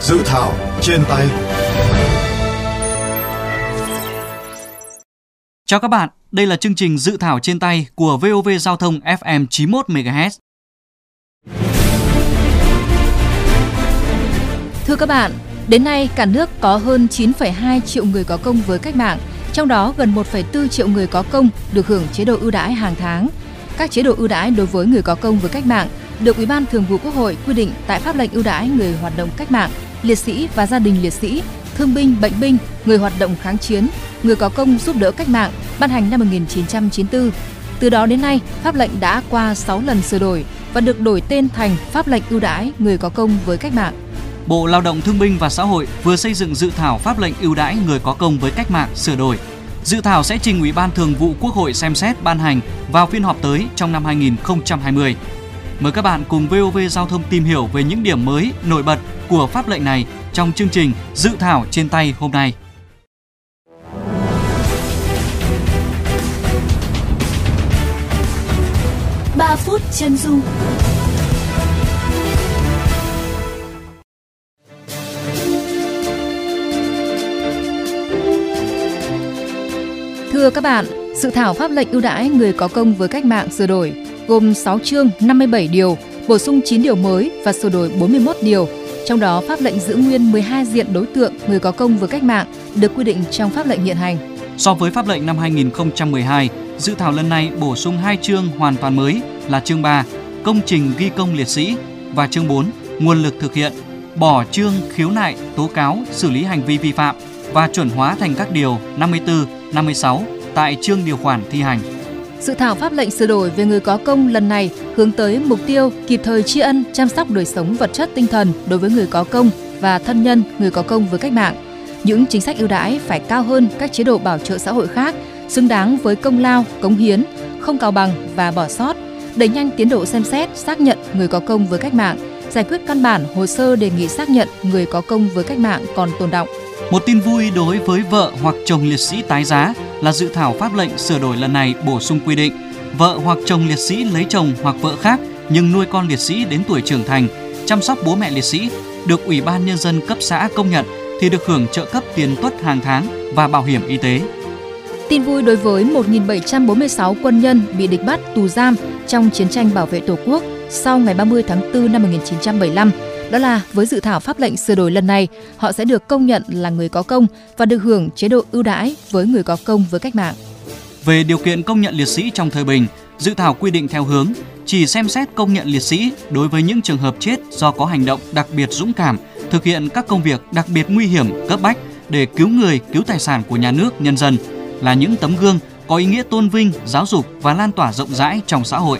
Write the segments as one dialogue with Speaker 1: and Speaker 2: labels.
Speaker 1: Dự thảo trên tay
Speaker 2: Chào các bạn, đây là chương trình Dự thảo trên tay của VOV Giao thông FM 91 MHz.
Speaker 3: Thưa các bạn, đến nay cả nước có hơn 9,2 triệu người có công với cách mạng, trong đó gần 1,4 triệu người có công được hưởng chế độ ưu đãi hàng tháng. Các chế độ ưu đãi đối với người có công với cách mạng được Ủy ban Thường vụ Quốc hội quy định tại pháp lệnh ưu đãi người hoạt động cách mạng, liệt sĩ và gia đình liệt sĩ, thương binh, bệnh binh, người hoạt động kháng chiến, người có công giúp đỡ cách mạng ban hành năm 1994. Từ đó đến nay, pháp lệnh đã qua 6 lần sửa đổi và được đổi tên thành pháp lệnh ưu đãi người có công với cách mạng.
Speaker 2: Bộ Lao động Thương binh và Xã hội vừa xây dựng dự thảo pháp lệnh ưu đãi người có công với cách mạng sửa đổi. Dự thảo sẽ trình Ủy ban Thường vụ Quốc hội xem xét ban hành vào phiên họp tới trong năm 2020. Mời các bạn cùng VOV Giao thông tìm hiểu về những điểm mới, nổi bật của pháp lệnh này trong chương trình Dự thảo trên tay hôm nay.
Speaker 4: ba phút chân dung
Speaker 3: Thưa các bạn, dự thảo pháp lệnh ưu đãi người có công với cách mạng sửa đổi gồm 6 chương 57 điều, bổ sung 9 điều mới và sửa đổi 41 điều. Trong đó, pháp lệnh giữ nguyên 12 diện đối tượng người có công với cách mạng được quy định trong pháp lệnh hiện hành.
Speaker 2: So với pháp lệnh năm 2012, dự thảo lần này bổ sung hai chương hoàn toàn mới là chương 3 công trình ghi công liệt sĩ và chương 4 nguồn lực thực hiện, bỏ chương khiếu nại, tố cáo, xử lý hành vi vi phạm và chuẩn hóa thành các điều 54, 56 tại chương điều khoản thi hành.
Speaker 3: Dự thảo pháp lệnh sửa đổi về người có công lần này hướng tới mục tiêu kịp thời tri ân, chăm sóc đời sống vật chất tinh thần đối với người có công và thân nhân người có công với cách mạng. Những chính sách ưu đãi phải cao hơn các chế độ bảo trợ xã hội khác, xứng đáng với công lao, cống hiến, không cao bằng và bỏ sót, đẩy nhanh tiến độ xem xét, xác nhận người có công với cách mạng, giải quyết căn bản hồ sơ đề nghị xác nhận người có công với cách mạng còn tồn động.
Speaker 2: Một tin vui đối với vợ hoặc chồng liệt sĩ tái giá là dự thảo pháp lệnh sửa đổi lần này bổ sung quy định vợ hoặc chồng liệt sĩ lấy chồng hoặc vợ khác nhưng nuôi con liệt sĩ đến tuổi trưởng thành, chăm sóc bố mẹ liệt sĩ được Ủy ban Nhân dân cấp xã công nhận thì được hưởng trợ cấp tiền tuất hàng tháng và bảo hiểm y tế.
Speaker 3: Tin vui đối với 1.746 quân nhân bị địch bắt tù giam trong chiến tranh bảo vệ Tổ quốc sau ngày 30 tháng 4 năm 1975 đó là với dự thảo pháp lệnh sửa đổi lần này, họ sẽ được công nhận là người có công và được hưởng chế độ ưu đãi với người có công với cách mạng.
Speaker 2: Về điều kiện công nhận liệt sĩ trong thời bình, dự thảo quy định theo hướng chỉ xem xét công nhận liệt sĩ đối với những trường hợp chết do có hành động đặc biệt dũng cảm, thực hiện các công việc đặc biệt nguy hiểm, cấp bách để cứu người, cứu tài sản của nhà nước, nhân dân là những tấm gương có ý nghĩa tôn vinh, giáo dục và lan tỏa rộng rãi trong xã hội.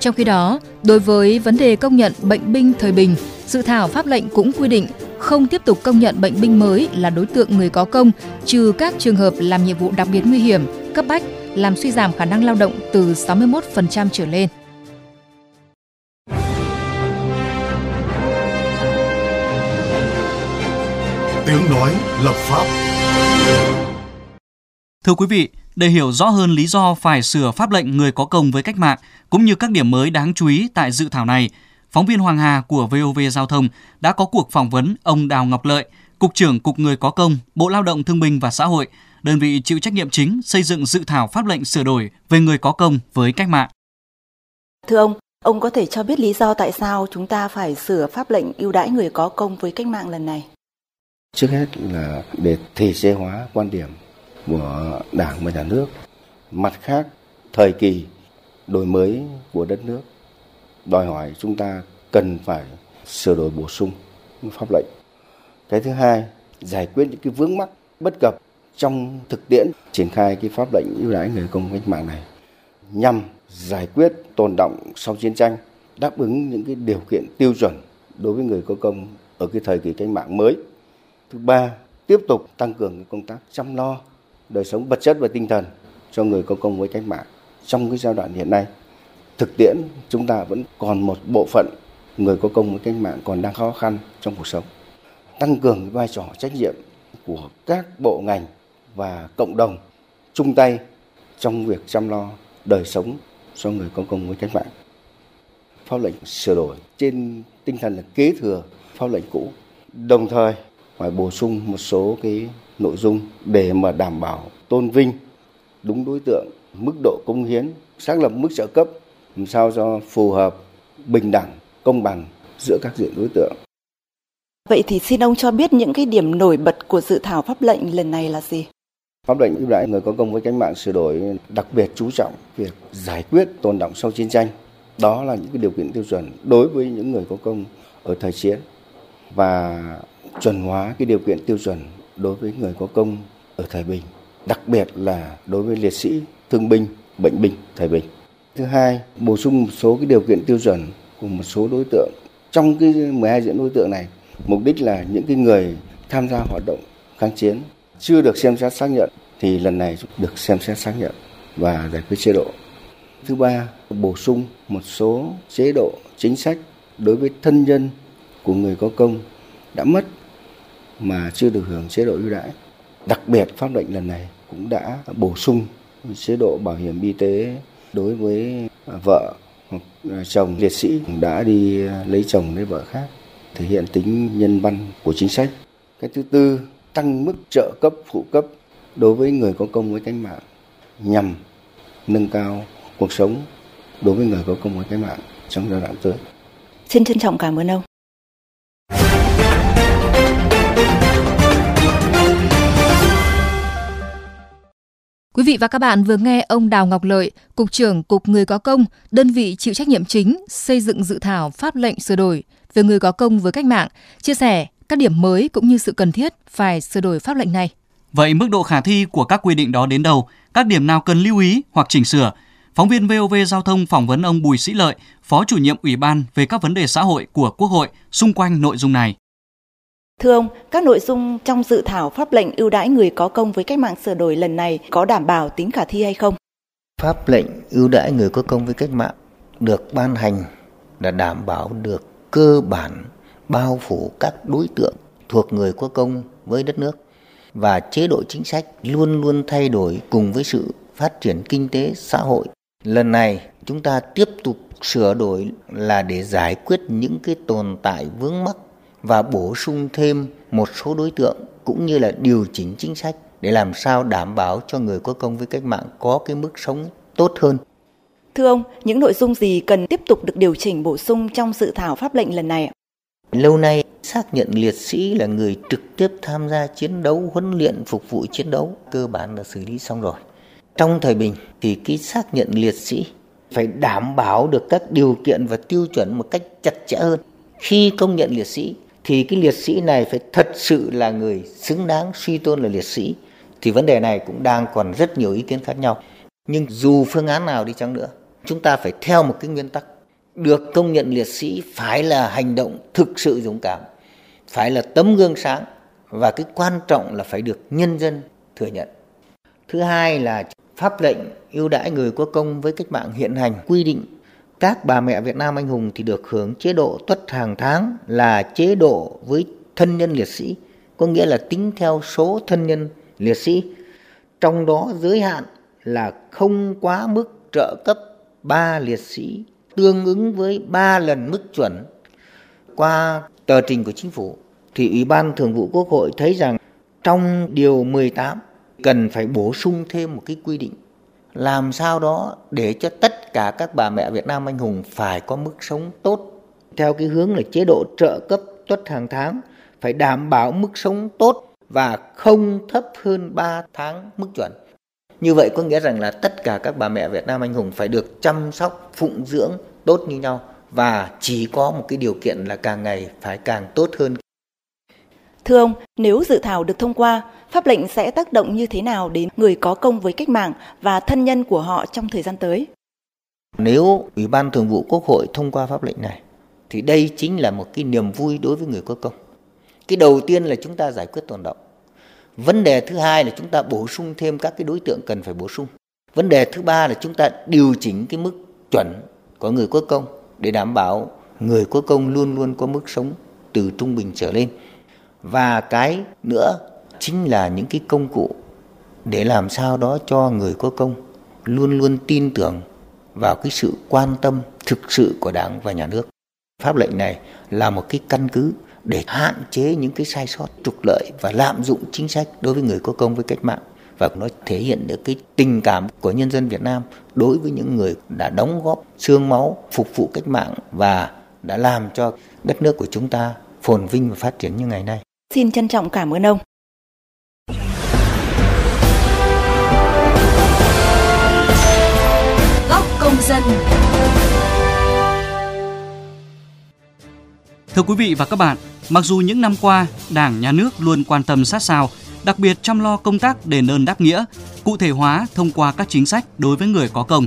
Speaker 3: Trong khi đó, đối với vấn đề công nhận bệnh binh thời bình, dự thảo pháp lệnh cũng quy định không tiếp tục công nhận bệnh binh mới là đối tượng người có công trừ các trường hợp làm nhiệm vụ đặc biệt nguy hiểm, cấp bách, làm suy giảm khả năng lao động từ 61% trở lên.
Speaker 1: Tiếng nói lập pháp
Speaker 2: Thưa quý vị, để hiểu rõ hơn lý do phải sửa pháp lệnh người có công với cách mạng cũng như các điểm mới đáng chú ý tại dự thảo này, phóng viên Hoàng Hà của VOV Giao thông đã có cuộc phỏng vấn ông Đào Ngọc Lợi, Cục trưởng Cục Người có công, Bộ Lao động Thương binh và Xã hội, đơn vị chịu trách nhiệm chính xây dựng dự thảo pháp lệnh sửa đổi về người có công với cách mạng.
Speaker 5: Thưa ông, ông có thể cho biết lý do tại sao chúng ta phải sửa pháp lệnh ưu đãi người có công với cách mạng lần này?
Speaker 6: Trước hết là để thể chế hóa quan điểm của Đảng và Nhà nước. Mặt khác, thời kỳ đổi mới của đất nước đòi hỏi chúng ta cần phải sửa đổi bổ sung pháp lệnh. Cái thứ hai, giải quyết những cái vướng mắc bất cập trong thực tiễn triển khai cái pháp lệnh ưu đãi người công cách mạng này nhằm giải quyết tồn động sau chiến tranh đáp ứng những cái điều kiện tiêu chuẩn đối với người có công ở cái thời kỳ cách mạng mới. Thứ ba, tiếp tục tăng cường công tác chăm lo đời sống vật chất và tinh thần cho người có công với cách mạng trong cái giai đoạn hiện nay. Thực tiễn chúng ta vẫn còn một bộ phận người có công với cách mạng còn đang khó khăn trong cuộc sống. Tăng cường vai trò trách nhiệm của các bộ ngành và cộng đồng chung tay trong việc chăm lo đời sống cho người có công với cách mạng. Pháp lệnh sửa đổi trên tinh thần là kế thừa pháp lệnh cũ, đồng thời phải bổ sung một số cái nội dung để mà đảm bảo tôn vinh đúng đối tượng, mức độ công hiến, xác lập mức trợ cấp làm sao cho phù hợp, bình đẳng, công bằng giữa các diện đối tượng.
Speaker 5: Vậy thì xin ông cho biết những cái điểm nổi bật của dự thảo pháp lệnh lần này là gì?
Speaker 6: Pháp lệnh ưu đãi người có công với cách mạng sửa đổi đặc biệt chú trọng việc giải quyết tồn động sau chiến tranh. Đó là những cái điều kiện tiêu chuẩn đối với những người có công ở thời chiến và chuẩn hóa cái điều kiện tiêu chuẩn đối với người có công ở thời bình, đặc biệt là đối với liệt sĩ, thương binh, bệnh binh thời bình. Thứ hai, bổ sung một số cái điều kiện tiêu chuẩn của một số đối tượng. Trong cái 12 diện đối tượng này, mục đích là những cái người tham gia hoạt động kháng chiến chưa được xem xét xác nhận thì lần này được xem xét xác nhận và giải quyết chế độ. Thứ ba, bổ sung một số chế độ chính sách đối với thân nhân của người có công đã mất mà chưa được hưởng chế độ ưu đãi. Đặc biệt pháp lệnh lần này cũng đã bổ sung chế độ bảo hiểm y tế đối với à, vợ chồng liệt sĩ đã đi lấy chồng lấy vợ khác thể hiện tính nhân văn của chính sách. Cái thứ tư, tăng mức trợ cấp phụ cấp đối với người có công với cách mạng nhằm nâng cao cuộc sống đối với người có công với cách mạng trong giai đoạn tới.
Speaker 5: Xin trân trọng cảm ơn ông.
Speaker 3: Quý vị và các bạn vừa nghe ông Đào Ngọc Lợi, Cục trưởng Cục Người có công, đơn vị chịu trách nhiệm chính xây dựng dự thảo pháp lệnh sửa đổi về người có công với cách mạng, chia sẻ các điểm mới cũng như sự cần thiết phải sửa đổi pháp lệnh này.
Speaker 2: Vậy mức độ khả thi của các quy định đó đến đâu? Các điểm nào cần lưu ý hoặc chỉnh sửa? Phóng viên VOV Giao thông phỏng vấn ông Bùi Sĩ Lợi, Phó chủ nhiệm Ủy ban về các vấn đề xã hội của Quốc hội xung quanh nội dung này.
Speaker 5: Thưa ông, các nội dung trong dự thảo pháp lệnh ưu đãi người có công với cách mạng sửa đổi lần này có đảm bảo tính khả thi hay không?
Speaker 7: Pháp lệnh ưu đãi người có công với cách mạng được ban hành là đảm bảo được cơ bản bao phủ các đối tượng thuộc người có công với đất nước và chế độ chính sách luôn luôn thay đổi cùng với sự phát triển kinh tế xã hội. Lần này chúng ta tiếp tục sửa đổi là để giải quyết những cái tồn tại vướng mắc và bổ sung thêm một số đối tượng cũng như là điều chỉnh chính sách để làm sao đảm bảo cho người có công với cách mạng có cái mức sống tốt hơn.
Speaker 5: Thưa ông, những nội dung gì cần tiếp tục được điều chỉnh bổ sung trong dự thảo pháp lệnh lần này?
Speaker 7: Lâu nay xác nhận liệt sĩ là người trực tiếp tham gia chiến đấu, huấn luyện, phục vụ chiến đấu cơ bản là xử lý xong rồi. Trong thời bình thì cái xác nhận liệt sĩ phải đảm bảo được các điều kiện và tiêu chuẩn một cách chặt chẽ hơn. Khi công nhận liệt sĩ thì cái liệt sĩ này phải thật sự là người xứng đáng suy tôn là liệt sĩ. Thì vấn đề này cũng đang còn rất nhiều ý kiến khác nhau. Nhưng dù phương án nào đi chăng nữa, chúng ta phải theo một cái nguyên tắc. Được công nhận liệt sĩ phải là hành động thực sự dũng cảm, phải là tấm gương sáng, và cái quan trọng là phải được nhân dân thừa nhận. Thứ hai là pháp lệnh ưu đãi người có công với cách mạng hiện hành quy định các bà mẹ Việt Nam anh hùng thì được hưởng chế độ tuất hàng tháng là chế độ với thân nhân liệt sĩ, có nghĩa là tính theo số thân nhân liệt sĩ. Trong đó giới hạn là không quá mức trợ cấp 3 liệt sĩ tương ứng với 3 lần mức chuẩn. Qua tờ trình của chính phủ thì Ủy ban Thường vụ Quốc hội thấy rằng trong điều 18 cần phải bổ sung thêm một cái quy định làm sao đó để cho tất cả các bà mẹ Việt Nam anh hùng phải có mức sống tốt theo cái hướng là chế độ trợ cấp tuất hàng tháng phải đảm bảo mức sống tốt và không thấp hơn 3 tháng mức chuẩn. Như vậy có nghĩa rằng là tất cả các bà mẹ Việt Nam anh hùng phải được chăm sóc, phụng dưỡng tốt như nhau và chỉ có một cái điều kiện là càng ngày phải càng tốt hơn.
Speaker 5: Thưa ông, nếu dự thảo được thông qua, pháp lệnh sẽ tác động như thế nào đến người có công với cách mạng và thân nhân của họ trong thời gian tới?
Speaker 7: Nếu Ủy ban Thường vụ Quốc hội thông qua pháp lệnh này, thì đây chính là một cái niềm vui đối với người có công. Cái đầu tiên là chúng ta giải quyết tồn động. Vấn đề thứ hai là chúng ta bổ sung thêm các cái đối tượng cần phải bổ sung. Vấn đề thứ ba là chúng ta điều chỉnh cái mức chuẩn của người có công để đảm bảo người có công luôn luôn có mức sống từ trung bình trở lên. Và cái nữa chính là những cái công cụ để làm sao đó cho người có công luôn luôn tin tưởng vào cái sự quan tâm thực sự của Đảng và nhà nước. Pháp lệnh này là một cái căn cứ để hạn chế những cái sai sót, trục lợi và lạm dụng chính sách đối với người có công với cách mạng và nó thể hiện được cái tình cảm của nhân dân Việt Nam đối với những người đã đóng góp xương máu phục vụ cách mạng và đã làm cho đất nước của chúng ta phồn vinh và phát triển như ngày nay.
Speaker 5: Xin trân trọng cảm ơn ông.
Speaker 4: Góc công dân.
Speaker 2: Thưa quý vị và các bạn, mặc dù những năm qua, Đảng, Nhà nước luôn quan tâm sát sao, đặc biệt chăm lo công tác đền ơn đáp nghĩa, cụ thể hóa thông qua các chính sách đối với người có công.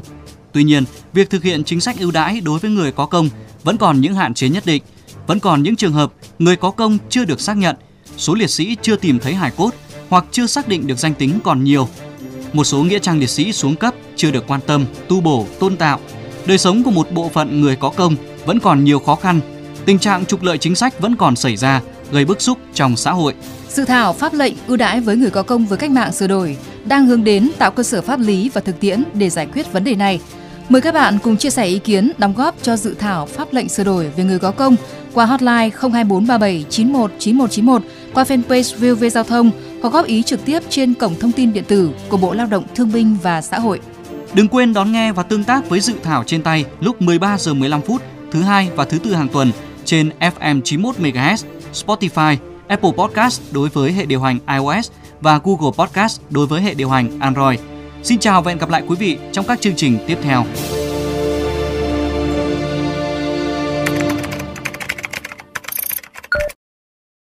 Speaker 2: Tuy nhiên, việc thực hiện chính sách ưu đãi đối với người có công vẫn còn những hạn chế nhất định, vẫn còn những trường hợp người có công chưa được xác nhận, số liệt sĩ chưa tìm thấy hài cốt hoặc chưa xác định được danh tính còn nhiều. Một số nghĩa trang liệt sĩ xuống cấp chưa được quan tâm, tu bổ, tôn tạo. Đời sống của một bộ phận người có công vẫn còn nhiều khó khăn. Tình trạng trục lợi chính sách vẫn còn xảy ra, gây bức xúc trong xã hội.
Speaker 3: Dự thảo pháp lệnh ưu đãi với người có công với cách mạng sửa đổi đang hướng đến tạo cơ sở pháp lý và thực tiễn để giải quyết vấn đề này. Mời các bạn cùng chia sẻ ý kiến đóng góp cho dự thảo pháp lệnh sửa đổi về người có công qua hotline 02437 919191 qua fanpage VOV Giao thông hoặc góp ý trực tiếp trên cổng thông tin điện tử của Bộ Lao động Thương binh và Xã hội.
Speaker 2: Đừng quên đón nghe và tương tác với dự thảo trên tay lúc 13 giờ 15 phút thứ hai và thứ tư hàng tuần trên FM 91 MHz, Spotify, Apple Podcast đối với hệ điều hành iOS và Google Podcast đối với hệ điều hành Android. Xin chào và hẹn gặp lại quý vị trong các chương trình tiếp theo.